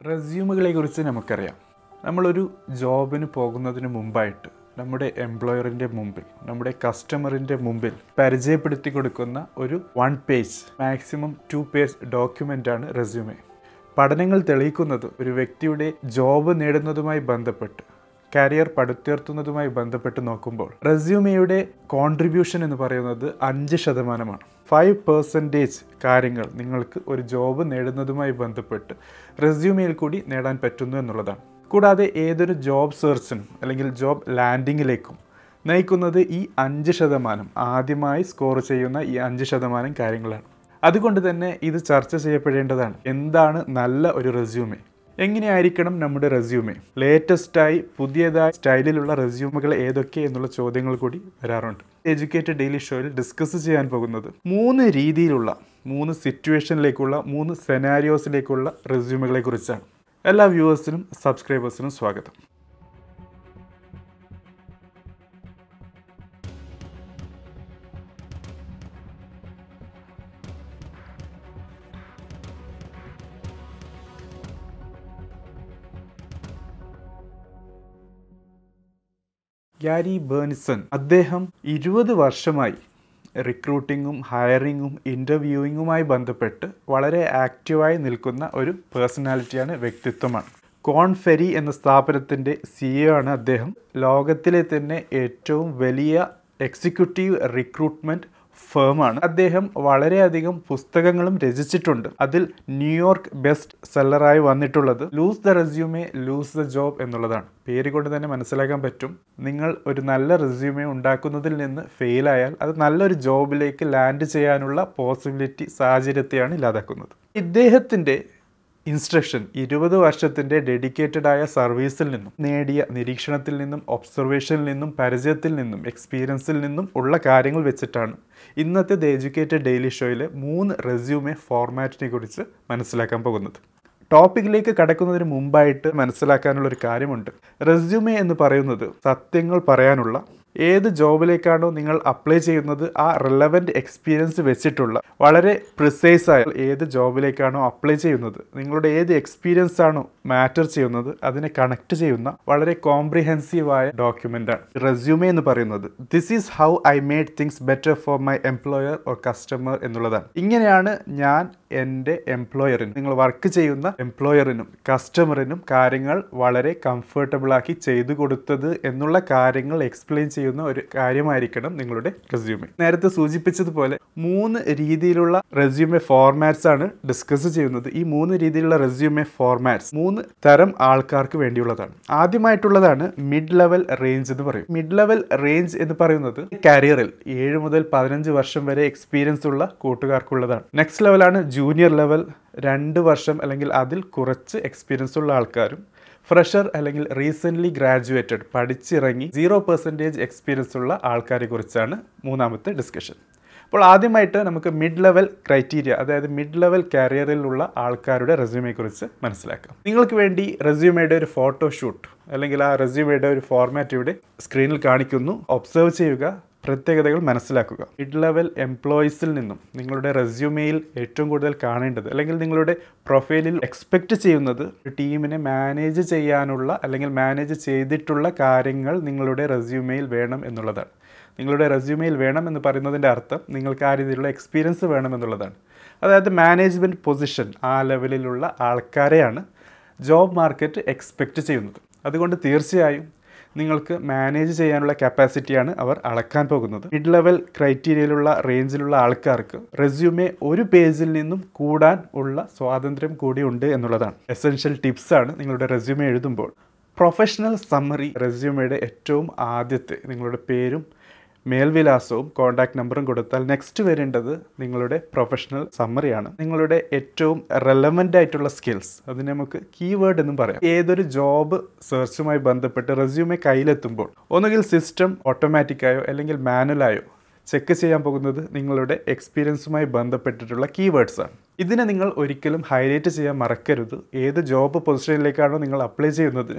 റെസ്യൂമുകളെ കുറിച്ച് നമുക്കറിയാം. നമ്മളൊരു ജോബിന് പോകുന്നതിന് മുമ്പായിട്ട് നമ്മുടെ എംപ്ലോയറിന്റെ മുമ്പിൽ നമ്മുടെ കസ്റ്റമറിന്റെ മുമ്പിൽ പരിചയപ്പെടുത്തി കൊടുക്കുന്ന ഒരു one page maximum two page ഡോക്യുമെന്റാണ് resume പഠനങ്ങൾ തെളിയിക്കുന്നത് ഒരു വ്യക്തിയുടെ ജോബ് നേടുന്നതുമായി ബന്ധപ്പെട്ട് കരിയർ പടുത്തുയർത്തുന്നതുമായി ബന്ധപ്പെട്ട് നോക്കുമ്പോൾ റെസ്യൂമയുടെ കോൺട്രിബ്യൂഷൻ എന്ന് പറയുന്നത് അഞ്ച് ശതമാനമാണ്. ഫൈവ് പെർസെന്റേജ് കാര്യങ്ങൾ നിങ്ങൾക്ക് ഒരു ജോബ് നേടുന്നതുമായി ബന്ധപ്പെട്ട് റെസ്യൂമെയിൽ കൂടി നേടാൻ പറ്റുന്നു എന്നുള്ളതാണ്. കൂടാതെ ഏതൊരു ജോബ് സെർച്ചിനും അല്ലെങ്കിൽ ജോബ് ലാൻഡിങ്ങിലേക്കും നയിക്കുന്നത് ഈ അഞ്ച് ശതമാനം ആദ്യമായി സ്കോർ ചെയ്യുന്ന ഈ അഞ്ച് ശതമാനം കാര്യങ്ങളാണ്. അതുകൊണ്ട് തന്നെ ഇത് ചർച്ച ചെയ്യപ്പെടേണ്ടതാണ്. എന്താണ് നല്ല ഒരു റെസ്യൂമെ എങ്ങനെയായിരിക്കണം നമ്മുടെ റെസ്യൂമെ ലേറ്റസ്റ്റായി പുതിയതായി സ്റ്റൈലിലുള്ള റെസ്യൂമുകൾ ഏതൊക്കെ എന്നുള്ള ചോദ്യങ്ങൾ കൂടി വരാറുണ്ട്. എഡ്യൂക്കേറ്റഡ് ഡെയിലി ഷോയിൽ ഡിസ്കസ് ചെയ്യാൻ പോകുന്നത് മൂന്ന് രീതിയിലുള്ള മൂന്ന് സിറ്റുവേഷനിലേക്കുള്ള മൂന്ന് സെനാരിയോസിലേക്കുള്ള റെസ്യൂമുകളെ കുറിച്ചാണ്. എല്ലാ വ്യൂവേഴ്സിനും സബ്സ്ക്രൈബേഴ്സിനും സ്വാഗതം. ഗ്യാരി ബേൺസൺ അദ്ദേഹം ഇരുപത് വർഷമായി റിക്രൂട്ടിങ്ങും ഹയറിങ്ങും ഇന്റർവ്യൂയിങ്ങുമായി ബന്ധപ്പെട്ട് വളരെ ആക്റ്റീവായി നിൽക്കുന്ന ഒരു പേഴ്സണാലിറ്റിയാണ് വ്യക്തിത്വമാണ്. കോൺഫെരി എന്ന സ്ഥാപനത്തിന്റെ സി എ ആണ് അദ്ദേഹം. ലോകത്തിലെ തന്നെ ഏറ്റവും വലിയ എക്സിക്യൂട്ടീവ് റിക്രൂട്ട്മെന്റ് ഫേമാണ് അദ്ദേഹം വളരെയധികം പുസ്തകങ്ങളും രചിച്ചിട്ടുണ്ട്. അതിൽ ന്യൂയോർക്ക് ബെസ്റ്റ് സെല്ലറായി വന്നിട്ടുള്ളത് lose the resume lose the job എന്നുള്ളതാണ്. പേര് കൊണ്ട് തന്നെ മനസ്സിലാക്കാൻ പറ്റും. നിങ്ങൾ ഒരു നല്ല റെസ്യൂമേ ഉണ്ടാക്കുന്നതിൽ നിന്ന് ഫെയിലായാൽ അത് നല്ലൊരു ജോബിലേക്ക് ലാൻഡ് ചെയ്യാനുള്ള പോസിബിലിറ്റി സാഹചര്യത്തെയാണ് ഇല്ലാതാക്കുന്നത്. ഇദ്ദേഹത്തിന്റെ ഇൻസ്ട്രക്ഷൻ ഇരുപത് വർഷത്തിന്റെ ഡെഡിക്കേറ്റഡ് ആയ സർവീസിൽ നിന്നും നേടിയ നിരീക്ഷണത്തിൽ നിന്നും ഒബ്സർവേഷനിൽ നിന്നും പരിചയത്തിൽ നിന്നും എക്സ്പീരിയൻസിൽ നിന്നും ഉള്ള കാര്യങ്ങൾ വെച്ചിട്ടാണ്. ഇന്നത്തെ ദ എജ്യൂക്കേറ്റഡ് ഡെയിലി ഷോയിലെ മൂന്ന് റെസ്യൂമെ ഫോർമാറ്റിനെ കുറിച്ച് മനസ്സിലാക്കാൻ പോകുന്നത്. ടോപ്പിക്കിലേക്ക് കടക്കുന്നതിന് മുമ്പായിട്ട് മനസ്സിലാക്കാനുള്ള ഒരു കാര്യമുണ്ട്. റെസ്യൂമെ എന്ന് പറയുന്നത് സത്യങ്ങൾ പറയാനുള്ള ഏത് ജോബിലേക്കാണോ നിങ്ങൾ അപ്ലൈ ചെയ്യുന്നത് ആ റിലവന്റ് എക്സ്പീരിയൻസ് വെച്ചിട്ടുള്ള വളരെ പ്രിസൈസ് ആയ ഏത് ജോബിലേക്കാണോ അപ്ലൈ ചെയ്യുന്നത് നിങ്ങളുടെ ഏത് എക്സ്പീരിയൻസ് ആണോ മാറ്റർ ചെയ്യുന്നത് അതിനെ കണക്ട് ചെയ്യുന്ന വളരെ കോംപ്രിഹെൻസീവ് ആയ ഡോക്യുമെന്റ് ആണ്. റെസ്യൂമെ എന്ന് പറയുന്നത് this is how I made things better for my employer or customer എന്നുള്ളതാണ്. ഇങ്ങനെയാണ് ഞാൻ എന്റെ എംപ്ലോയറിനും നിങ്ങൾ വർക്ക് ചെയ്യുന്ന എംപ്ലോയറിനും കസ്റ്റമറിനും കാര്യങ്ങൾ വളരെ കംഫർട്ടബിൾ ആക്കി ചെയ്തു കൊടുത്തത് എന്നുള്ള കാര്യങ്ങൾ എക്സ്പ്ലെയിൻ ചെയ്യുന്ന ഒരു കാര്യമായിരിക്കണം നിങ്ങളുടെ റെസ്യൂമെ നേരത്തെ സൂചിപ്പിച്ചതുപോലെ മൂന്ന് രീതിയിലുള്ള റെസ്യൂമെ ഫോർമാറ്റ്സ് ആണ് ഡിസ്കസ് ചെയ്യുന്നത്. ഈ മൂന്ന് രീതിയിലുള്ള റെസ്യൂമെ ഫോർമാറ്റ്സ് മൂന്ന് തരം ആൾക്കാർക്ക് വേണ്ടിയുള്ളതാണ്. ആദ്യമായിട്ടുള്ളതാണ് മിഡ് ലെവൽ റേഞ്ച് എന്ന് പറയും. മിഡ് ലെവൽ റേഞ്ച് എന്ന് പറയുന്നത് കരിയറിൽ ഏഴ് മുതൽ പതിനഞ്ച് വർഷം വരെ എക്സ്പീരിയൻസ് ഉള്ള കൂട്ടുകാർക്കുള്ളതാണ്. നെക്സ്റ്റ് ലെവലാണ് ജൂനിയർ ലെവൽ രണ്ട് വർഷം അല്ലെങ്കിൽ അതിൽ കുറച്ച് എക്സ്പീരിയൻസ് ഉള്ള ആൾക്കാരും ഫ്രഷർ അല്ലെങ്കിൽ റീസെന്റ്ലി ഗ്രാജുവേറ്റഡ് പഠിച്ചിറങ്ങി സീറോ പെർസെന്റേജ് എക്സ്പീരിയൻസ് ഉള്ള ആൾക്കാരെ കുറിച്ചാണ് മൂന്നാമത്തെ ഡിസ്കഷൻ അപ്പോൾ ആദ്യമായിട്ട് നമുക്ക് മിഡ് ലെവൽ ക്രൈറ്റീരിയ അതായത് മിഡ് ലെവൽ കരിയറിലുള്ള ആൾക്കാരുടെ റെസ്യൂമെ കുറിച്ച് മനസ്സിലാക്കാം. നിങ്ങൾക്ക് വേണ്ടി റെസ്യൂമയുടെ ഒരു ഫോട്ടോ ഷൂട്ട് അല്ലെങ്കിൽ ആ റെസ്യൂമയുടെ ഒരു ഫോർമാറ്റ് ഇവിടെ സ്ക്രീനിൽ കാണിക്കുന്നു. ഒബ്സർവ് ചെയ്യുക. പ്രത്യേകതകൾ മനസ്സിലാക്കുക. മിഡ് ലെവൽ എംപ്ലോയീസിൽ നിന്നും നിങ്ങളുടെ റെസ്യൂമെയിൽ ഏറ്റവും കൂടുതൽ കാണേണ്ടത് അല്ലെങ്കിൽ നിങ്ങളുടെ പ്രൊഫൈലിൽ എക്സ്പെക്റ്റ് ചെയ്യുന്നത് ഒരു ടീമിനെ മാനേജ് ചെയ്യാനുള്ള അല്ലെങ്കിൽ മാനേജ് ചെയ്തിട്ടുള്ള കാര്യങ്ങൾ നിങ്ങളുടെ റെസ്യൂമെയിൽ വേണം എന്നുള്ളതാണ്. നിങ്ങളുടെ റെസ്യൂമെയിൽ വേണം എന്ന് പറയുന്നതിന്റെ അർത്ഥം നിങ്ങൾക്ക് ആ രീതിയിലുള്ള എക്സ്പീരിയൻസ് വേണം എന്നുള്ളതാണ്. അതായത് മാനേജ്മെന്റ് പൊസിഷൻ ആ ലെവലിലുള്ള ആൾക്കാരെയാണ് ജോബ് മാർക്കറ്റ് എക്സ്പെക്റ്റ് ചെയ്യുന്നത്. അതുകൊണ്ട് തീർച്ചയായും നിങ്ങൾക്ക് മാനേജ് ചെയ്യാനുള്ള കപ്പാസിറ്റിയാണ് അവർ അളക്കാൻ പോകുന്നത്. മിഡ് ലെവൽ ക്രൈറ്റീരിയയിലുള്ള റേഞ്ചിലുള്ള ആൾക്കാർക്ക് റെസ്യൂമെ ഒരു പേജിൽ നിന്നും കൂടാൻ ഉള്ള സ്വാതന്ത്ര്യം കൂടി ഉണ്ട് എന്നുള്ളതാണ്. എസെൻഷ്യൽ ടിപ്സാണ് നിങ്ങളുടെ റെസ്യൂമെ എഴുതുമ്പോൾ. പ്രൊഫഷണൽ സമ്മറി റെസ്യൂമയുടെ ഏറ്റവും ആദ്യത്തെ നിങ്ങളുടെ പേരും മേൽവിലാസവും കോൺടാക്ട് നമ്പറും കൊടുത്താൽ നെക്സ്റ്റ് വരേണ്ടത് നിങ്ങളുടെ പ്രൊഫഷണൽ സമ്മറിയാണ് നിങ്ങളുടെ ഏറ്റവും റെലവന്റ് ആയിട്ടുള്ള സ്കിൽസ് അതിന് നമുക്ക് കീവേഡ് എന്നും പറയാം. ഏതൊരു ജോബ് സെർച്ചുമായി ബന്ധപ്പെട്ട് റെസ്യൂമെ കയ്യിലെത്തുമ്പോൾ ഒന്നുകിൽ സിസ്റ്റം ഓട്ടോമാറ്റിക്കായോ അല്ലെങ്കിൽ മാനുവലായോ ചെക്ക് ചെയ്യാൻ പോകുന്നത് നിങ്ങളുടെ എക്സ്പീരിയൻസുമായി ബന്ധപ്പെട്ടിട്ടുള്ള കീവേഡ്സ് ആണ്. ഇതിനെ നിങ്ങൾ ഒരിക്കലും ഹൈലൈറ്റ് ചെയ്യാൻ മറക്കരുത്. ഏത് ജോബ് പൊസിഷനിലേക്കാണോ നിങ്ങൾ അപ്ലൈ ചെയ്യുന്നത്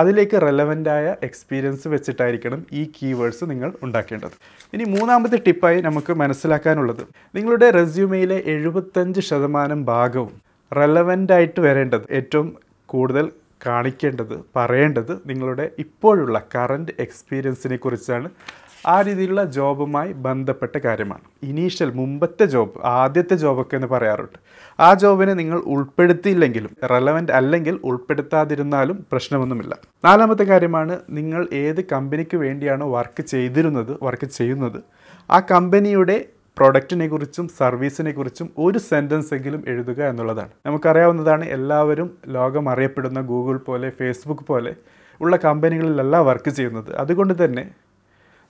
അതിലേക്ക് റെലവന്റായ എക്സ്പീരിയൻസ് വെച്ചിട്ടായിരിക്കണം ഈ കീവേഡ്സ് നിങ്ങൾ ഉണ്ടാക്കേണ്ടത്. ഇനി മൂന്നാമത്തെ ടിപ്പായി നമുക്ക് മനസ്സിലാക്കാനുള്ളത്. നിങ്ങളുടെ റെസ്യൂമെയിലെ എഴുപത്തഞ്ച് ശതമാനം ഭാഗവും റെലവന്റായിട്ട് വരേണ്ടത് ഏറ്റവും കൂടുതൽ കാണിക്കേണ്ടത് പറയേണ്ടത് നിങ്ങളുടെ ഇപ്പോഴുള്ള കറന്റ് എക്സ്പീരിയൻസിനെ കുറിച്ചാണ്. ആ രീതിയിലുള്ള ജോബുമായി ബന്ധപ്പെട്ട കാര്യമാണ്. ഇനീഷ്യൽ മുമ്പത്തെ ജോബ് ആദ്യത്തെ ജോബൊക്കെ എന്ന് പറയാറുണ്ട്. ആ ജോബിനെ നിങ്ങൾ ഉൾപ്പെടുത്തിയില്ലെങ്കിലും റെലവന്റ് അല്ലെങ്കിൽ ഉൾപ്പെടുത്താതിരുന്നാലും പ്രശ്നമൊന്നുമില്ല. നാലാമത്തെ കാര്യമാണ് നിങ്ങൾ ഏത് കമ്പനിക്ക് വേണ്ടിയാണോ വർക്ക് ചെയ്തിരുന്നത് വർക്ക് ചെയ്യുന്നത് ആ കമ്പനിയുടെ പ്രൊഡക്റ്റിനെ കുറിച്ചും സർവീസിനെ കുറിച്ചും ഒരു സെന്റൻസ് എങ്കിലും എഴുതുക എന്നുള്ളതാണ്. നമുക്കറിയാവുന്നതാണ് എല്ലാവരും ലോകം അറിയപ്പെടുന്ന ഗൂഗിൾ പോലെ ഫേസ്ബുക്ക് പോലെ ഉള്ള കമ്പനികളിലല്ല വർക്ക് ചെയ്യുന്നത്. അതുകൊണ്ട് തന്നെ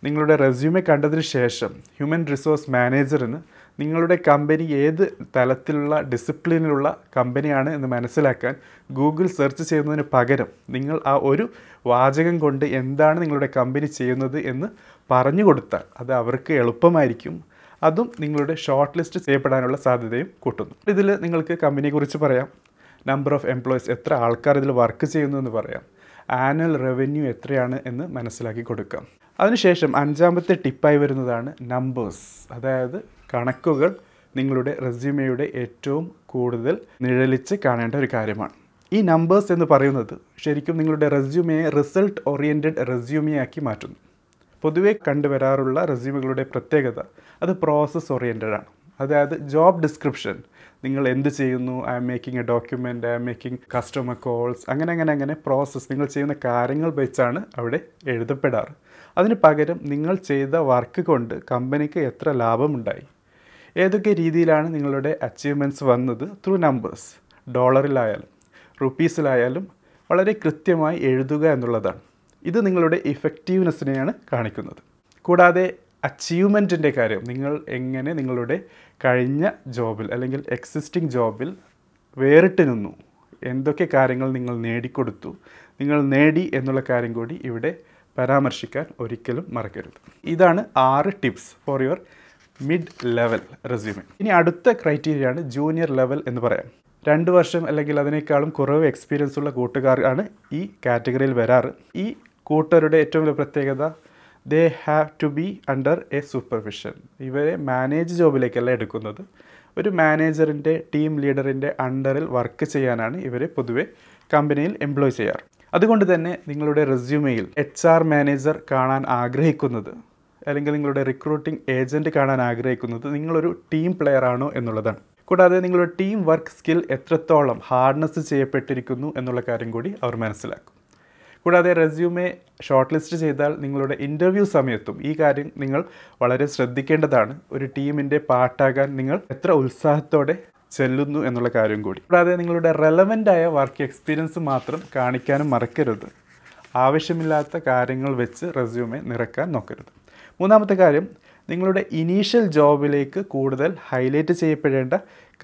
നിങ്ങളുടെ റെസ്യൂമെ കണ്ടതിന് ശേഷം ഹ്യൂമൻ റിസോഴ്സ് മാനേജറിന് നിങ്ങളുടെ കമ്പനി ഏത് തലത്തിലുള്ള ഡിസിപ്ലിനിലുള്ള കമ്പനിയാണ് എന്ന് മനസ്സിലാക്കാൻ ഗൂഗിൾ സെർച്ച് ചെയ്യുന്നതിന് പകരം നിങ്ങൾ ആ ഒരു വാചകം കൊണ്ട് എന്താണ് നിങ്ങളുടെ കമ്പനി ചെയ്യുന്നത് എന്ന് പറഞ്ഞു കൊടുത്താൽ അത് അവർക്ക് എളുപ്പമായിരിക്കും. അതും നിങ്ങളുടെ ഷോർട്ട് ലിസ്റ്റ് ചെയ്യപ്പെടാനുള്ള സാധ്യതയും കൂട്ടുന്നു. ഇതിൽ നിങ്ങൾക്ക് കമ്പനിയെക്കുറിച്ച് പറയാം. നമ്പർ ഓഫ് എംപ്ലോയീസ് എത്ര ആൾക്കാർ ഇതിൽ വർക്ക് ചെയ്യുന്നു എന്ന് പറയാം. ആനുവൽ റവന്യൂ എത്രയാണ് എന്ന് മനസ്സിലാക്കി കൊടുക്കാം. അതിനുശേഷം അഞ്ചാമത്തെ ടിപ്പായി വരുന്നതാണ് നമ്പേഴ്സ് അതായത് കണക്കുകൾ നിങ്ങളുടെ റെസ്യൂമയുടെ ഏറ്റവും കൂടുതൽ നിഴലിച്ച് കാണേണ്ട ഒരു കാര്യമാണ്. ഈ നമ്പേഴ്സ് എന്ന് പറയുന്നത് ശരിക്കും നിങ്ങളുടെ റെസ്യൂമയെ റിസൾട്ട് ഓറിയന്റഡ് റെസ്യൂമയാക്കി മാറ്റുന്നു. പൊതുവെ കണ്ടുവരാറുള്ള റെസ്യൂമുകളുടെ പ്രത്യേകത അത് പ്രോസസ് ഓറിയന്റഡ് ആണ്. അതായത് ജോബ് ഡിസ്ക്രിപ്ഷൻ നിങ്ങൾ എന്ത് ചെയ്യുന്നു? I am making a document I am making customer calls അങ്ങനെ അങ്ങനെ അങ്ങനെ പ്രോസസ്സ് നിങ്ങൾ ചെയ്യുന്ന കാര്യങ്ങൾ വെച്ചാണ് അവിടെ എഴുതപ്പെടാറ്. അതിന് പകരം നിങ്ങൾ ചെയ്ത വർക്ക് കൊണ്ട് കമ്പനിക്ക് എത്ര ലാഭമുണ്ടായി? ഏതൊക്കെ രീതിയിലാണ് നിങ്ങളുടെ അച്ചീവ്മെന്റ്സ് വന്നത്? ത്രൂ നമ്പേഴ്സ് ഡോളറിലായാലും റുപ്പീസിലായാലും വളരെ കൃത്യമായി എഴുതുക എന്നുള്ളതാണ്. ഇത് നിങ്ങളുടെ ഇഫക്റ്റീവ്നെസ്സിനെയാണ് കാണിക്കുന്നത്. കൂടാതെ അച്ചീവ്മെന്റിന്റെ കാര്യം നിങ്ങൾ എങ്ങനെ നിങ്ങളുടെ കഴിഞ്ഞ ജോബിൽ അല്ലെങ്കിൽ എക്സിസ്റ്റിംഗ് ജോബിൽ വേറിട്ട് നിന്നു? എന്തൊക്കെ കാര്യങ്ങൾ നിങ്ങൾ നേടിക്കൊടുത്തു? നിങ്ങൾ നേടി എന്നുള്ള കാര്യം കൂടി ഇവിടെ പരാമർശിക്കാൻ ഒരിക്കലും മറക്കരുത്. ഇതാണ് ആറ് tips for your mid level resume. ഇനി അടുത്ത ക്രൈറ്റീരിയ ആണ് ജൂനിയർ ലെവൽ എന്ന് പറയാം. രണ്ട് വർഷം അല്ലെങ്കിൽ അതിനേക്കാളും കുറവ് എക്സ്പീരിയൻസ് ഉള്ള കൂട്ടുകാരാണ് ഈ കാറ്റഗറിയിൽ വരാറ്. ഈ കൂട്ടരുടെ ഏറ്റവും വലിയ പ്രത്യേകത they have to be under a supervision ഇവരെ മാനേജ് ജോബിലേക്കല്ല എടുക്കുന്നത്. ഒരു മാനേജറിന്റെ ടീം ലീഡറിന്റെ അണ്ടറിൽ വർക്ക് ചെയ്യാനാണ് ഇവരെ പൊതുവെ കമ്പനിയിൽ എംപ്ലോയ് ചെയ്യാറ്. അതുകൊണ്ട് തന്നെ നിങ്ങളുടെ റെസ്യൂമെയിൽ എച്ച് ആർ മാനേജർ കാണാൻ ആഗ്രഹിക്കുന്നത് അല്ലെങ്കിൽ നിങ്ങളുടെ റിക്രൂട്ടിംഗ് ഏജന്റ് കാണാൻ ആഗ്രഹിക്കുന്നത് നിങ്ങളൊരു ടീം പ്ലെയർ ആണോ എന്നുള്ളതാണ്. കൂടാതെ നിങ്ങളുടെ ടീം വർക്ക് സ്കിൽ എത്രത്തോളം ഹാർഡ്നെസ് ചെയ്യപ്പെട്ടിരിക്കുന്നു എന്നുള്ള കാര്യം കൂടി അവർ മനസ്സിലാക്കും. കൂടാതെ റെസ്യൂമെ ഷോർട്ട് ലിസ്റ്റ് ചെയ്താൽ നിങ്ങളുടെ ഇന്റർവ്യൂ സമയത്തും ഈ കാര്യം നിങ്ങൾ വളരെ ശ്രദ്ധിക്കേണ്ടതാണ്. ഒരു ടീമിന്റെ പാർട്ടാകാൻ നിങ്ങൾ എത്ര ഉത്സാഹത്തോടെ ചെല്ലുന്നു എന്നുള്ള കാര്യം കൂടി. കൂടാതെ നിങ്ങളുടെ റെലവന്റ് ആയ വർക്ക് എക്സ്പീരിയൻസ് മാത്രം കാണിക്കാനും മറക്കരുത്. ആവശ്യമില്ലാത്ത കാര്യങ്ങൾ വെച്ച് റെസ്യൂമെ നിറക്കാൻ നോക്കരുത്. മൂന്നാമത്തെ കാര്യം നിങ്ങളുടെ ഇനീഷ്യൽ ജോബിലേക്ക് കൂടുതൽ ഹൈലൈറ്റ് ചെയ്യപ്പെടേണ്ട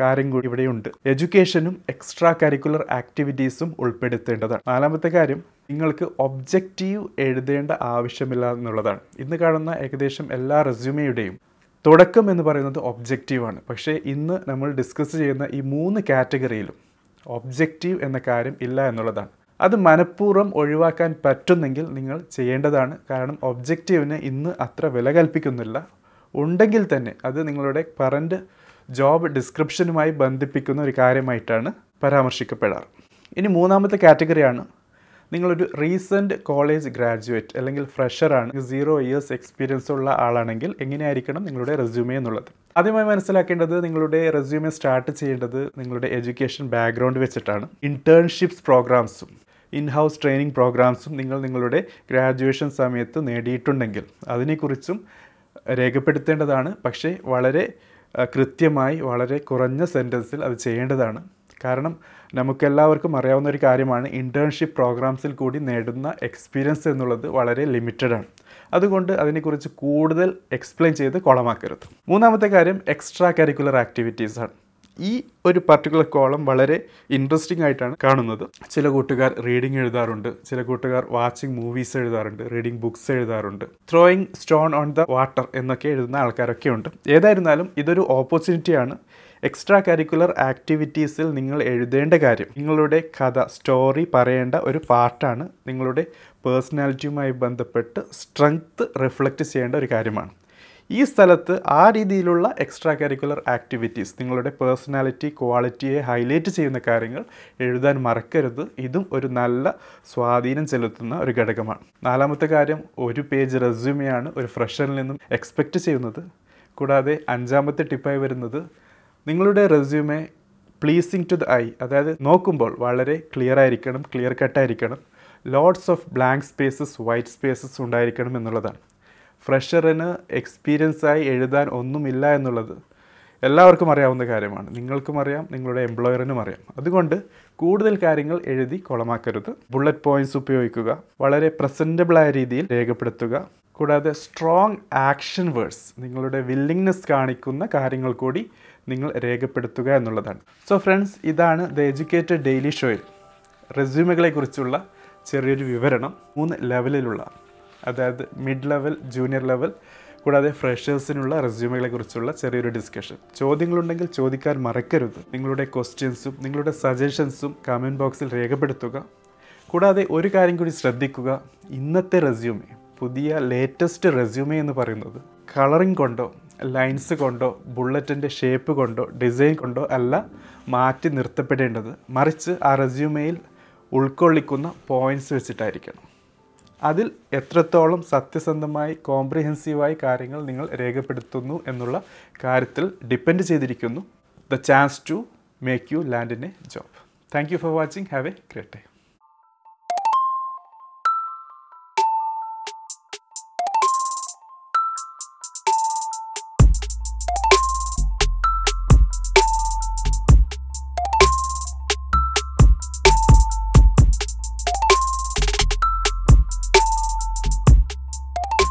കാര്യം കൂടി ഇവിടെയുണ്ട്. എഡ്യൂക്കേഷനും എക്സ്ട്രാ കരിക്കുലർ ആക്ടിവിറ്റീസും ഉൾപ്പെടുത്തേണ്ടതാണ്. നാലാമത്തെ കാര്യം നിങ്ങൾക്ക് ഒബ്ജക്റ്റീവ് എഴുതേണ്ട ആവശ്യമില്ല എന്നുള്ളതാണ്. ഇന്ന് കാണുന്ന ഏകദേശം എല്ലാ റെസ്യൂമെയുടെയും തുടക്കം എന്ന് പറയുന്നത് ഒബ്ജക്റ്റീവാണ് പക്ഷേ ഇന്ന് നമ്മൾ ഡിസ്കസ് ചെയ്യുന്ന ഈ മൂന്ന് കാറ്റഗറിയിലും ഒബ്ജക്റ്റീവ് എന്ന കാര്യം ഇല്ല എന്നുള്ളതാണ്. അത് മനഃപൂർവം ഒഴിവാക്കാൻ പറ്റുന്നെങ്കിൽ നിങ്ങൾ ചെയ്യേണ്ടതാണ്. കാരണം ഒബ്ജക്റ്റീവിന് ഇന്ന് അത്ര വില കൽപ്പിക്കുന്നില്ല. ഉണ്ടെങ്കിൽ തന്നെ അത് നിങ്ങളുടെ കറന്റ് ജോബ് ഡിസ്ക്രിപ്ഷനുമായി ബന്ധിപ്പിക്കുന്ന ഒരു കാര്യമായിട്ടാണ് പരാമർശിക്കപ്പെടാറ്. ഇനി മൂന്നാമത്തെ കാറ്റഗറിയാണ് നിങ്ങളൊരു റീസെന്റ് കോളേജ് ഗ്രാജുവേറ്റ് അല്ലെങ്കിൽ ഫ്രഷർ ആണ് സീറോ ഇയേഴ്സ് എക്സ്പീരിയൻസ് ഉള്ള ആളാണെങ്കിൽ എങ്ങനെയായിരിക്കണം നിങ്ങളുടെ റെസ്യൂമേ എന്നുള്ളത്? ആദ്യമായി മനസ്സിലാക്കേണ്ടത് നിങ്ങളുടെ റെസ്യൂമേ സ്റ്റാർട്ട് ചെയ്യേണ്ടത് നിങ്ങളുടെ എഡ്യൂക്കേഷൻ ബാക്ക്ഗ്രൗണ്ട് വെച്ചിട്ടാണ്. ഇന്റേൺഷിപ്സ് പ്രോഗ്രാംസും ഇൻ ഹൗസ് ട്രെയിനിങ് പ്രോഗ്രാംസും നിങ്ങൾ നിങ്ങളുടെ ഗ്രാജുവേഷൻ സമയത്ത് നേടിയിട്ടുണ്ടെങ്കിൽ അതിനെക്കുറിച്ചും രേഖപ്പെടുത്തേണ്ടതാണ്. പക്ഷേ വളരെ കൃത്യമായി വളരെ കുറഞ്ഞ സെന്റൻസിൽ അത് ചെയ്യേണ്ടതാണ്. കാരണം നമുക്കെല്ലാവർക്കും അറിയാവുന്ന ഒരു കാര്യമാണ് ഇന്റേൺഷിപ്പ് പ്രോഗ്രാംസിൽ കൂടി നേടുന്ന എക്സ്പീരിയൻസ് എന്നുള്ളത് വളരെ ലിമിറ്റഡാണ് അതുകൊണ്ട് അതിനെക്കുറിച്ച് കൂടുതൽ എക്സ്പ്ലെയിൻ ചെയ്ത് കുളമാക്കരുത്. മൂന്നാമത്തെ കാര്യം എക്സ്ട്രാ കരിക്കുലർ ആക്ടിവിറ്റീസ് ആണ്. ഈ ഒരു പർട്ടിക്കുലർ കോളം വളരെ ഇൻട്രസ്റ്റിംഗ് ആയിട്ടാണ് കാണുന്നത്. ചില കൂട്ടുകാർ റീഡിംഗ് എഴുതാറുണ്ട് ചില കൂട്ടുകാർ വാച്ചിങ് മൂവീസ് എഴുതാറുണ്ട് റീഡിംഗ് ബുക്സ് എഴുതാറുണ്ട്. Throwing stone on the water എന്നൊക്കെ എഴുതുന്ന ആൾക്കാരൊക്കെ ഉണ്ട്. ഏതായിരുന്നാലും ഇതൊരു ഓപ്പർച്യൂണിറ്റിയാണ് എക്സ്ട്രാ കരിക്കുലർ ആക്ടിവിറ്റീസിൽ നിങ്ങൾ എഴുതേണ്ട കാര്യം. നിങ്ങളുടെ കഥ സ്റ്റോറി പറയേണ്ട ഒരു പാർട്ടാണ് നിങ്ങളുടെ പേഴ്സണാലിറ്റിയുമായി ബന്ധപ്പെട്ട് സ്ട്രെങ്ത് റിഫ്ലക്റ്റ് ചെയ്യേണ്ട ഒരു കാര്യമാണ്. ഈ സ്ഥലത്ത് ആ രീതിയിലുള്ള എക്സ്ട്രാ കരിക്കുലർ ആക്ടിവിറ്റീസ് നിങ്ങളുടെ പേഴ്സണാലിറ്റി ക്വാളിറ്റിയെ ഹൈലൈറ്റ് ചെയ്യുന്ന കാര്യങ്ങൾ എഴുതാൻ മറക്കരുത്. ഇതും ഒരു നല്ല സ്വാധീനം ചെലുത്തുന്ന ഒരു ഘടകമാണ്. നാലാമത്തെ കാര്യം ഒരു പേജ് റെസ്യൂമെയാണ് ഒരു ഫ്രഷറിൽ നിന്നും എക്സ്പെക്റ്റ് ചെയ്യുന്നത്. കൂടാതെ അഞ്ചാമത്തെ ടിപ്പായി വരുന്നത് നിങ്ങളുടെ resume pleasing to the eye അതായത് നോക്കുമ്പോൾ വളരെ ക്ലിയർ ആയിരിക്കണം clear കട്ടായിരിക്കണം lots of blank spaces white spaces ഉണ്ടായിരിക്കണം എന്നുള്ളതാണ്. ഫ്രഷറിന് എക്സ്പീരിയൻസ് ആയി എഴുതാൻ ഒന്നുമില്ല എന്നുള്ളത് എല്ലാവർക്കും അറിയാവുന്ന കാര്യമാണ്. നിങ്ങൾക്കും അറിയാം നിങ്ങളുടെ എംപ്ലോയറിനും അറിയാം. അതുകൊണ്ട് കൂടുതൽ കാര്യങ്ങൾ എഴുതി കുളമാക്കരുത്. ബുള്ളറ്റ് പോയിന്റ്സ് ഉപയോഗിക്കുക. വളരെ പ്രസന്റബിളായ രീതിയിൽ രേഖപ്പെടുത്തുക. കൂടാതെ സ്ട്രോങ് ആക്ഷൻ വേർഡ്സ് നിങ്ങളുടെ വില്ലിങ്നെസ് കാണിക്കുന്ന കാര്യങ്ങൾ കൂടി നിങ്ങൾ രേഖപ്പെടുത്തുക എന്നുള്ളതാണ്. സോ ഫ്രണ്ട്സ് ഇതാണ് ദ എഡ്യൂക്കേറ്റഡ് ഡെയിലി ഷോയിൽ റെസ്യൂമുകളെ കുറിച്ചുള്ള ചെറിയൊരു വിവരണം. മൂന്ന് ലെവലിലുള്ള അതായത് മിഡ് ലെവൽ ജൂനിയർ ലെവൽ കൂടാതെ ഫ്രഷേഴ്സിനുള്ള റെസ്യൂമുകളെ കുറിച്ചുള്ള ചെറിയൊരു ഡിസ്കഷൻ ചോദ്യങ്ങളുണ്ടെങ്കിൽ ചോദിക്കാൻ മറക്കരുത്. നിങ്ങളുടെ ക്വസ്റ്റ്യൻസും നിങ്ങളുടെ സജഷൻസും കമന്റ് ബോക്സിൽ രേഖപ്പെടുത്തുക. കൂടാതെ ഒരു കാര്യം കൂടി ശ്രദ്ധിക്കുക. ഇന്നത്തെ റെസ്യൂമെ പുതിയ ലേറ്റസ്റ്റ് റെസ്യൂമേ എന്ന് പറയുന്നത്. കളറിംഗ് കൊണ്ടോ ലൈൻസ് കൊണ്ടോ ബുള്ളറ്റിന്റെ ഷേപ്പ് കൊണ്ടോ ഡിസൈൻ കൊണ്ടോ അല്ല മാറ്റി നിർത്തപ്പെടേണ്ടത്. മറിച്ച് ആ റെസ്യൂമേയിൽ ഉൾക്കൊള്ളിക്കുന്ന പോയിന്റ്സ് വെച്ചിട്ടായിരിക്കണം. അതിൽ എത്രത്തോളം സത്യസന്ധമായി കോംപ്രിഹെൻസീവായി കാര്യങ്ങൾ നിങ്ങൾ രേഖപ്പെടുത്തുന്നു എന്നുള്ള കാര്യത്തിൽ ഡിപ്പെൻഡ് ചെയ്തിരിക്കുന്നു. The chance to make you land in a job thank you for watching have a great day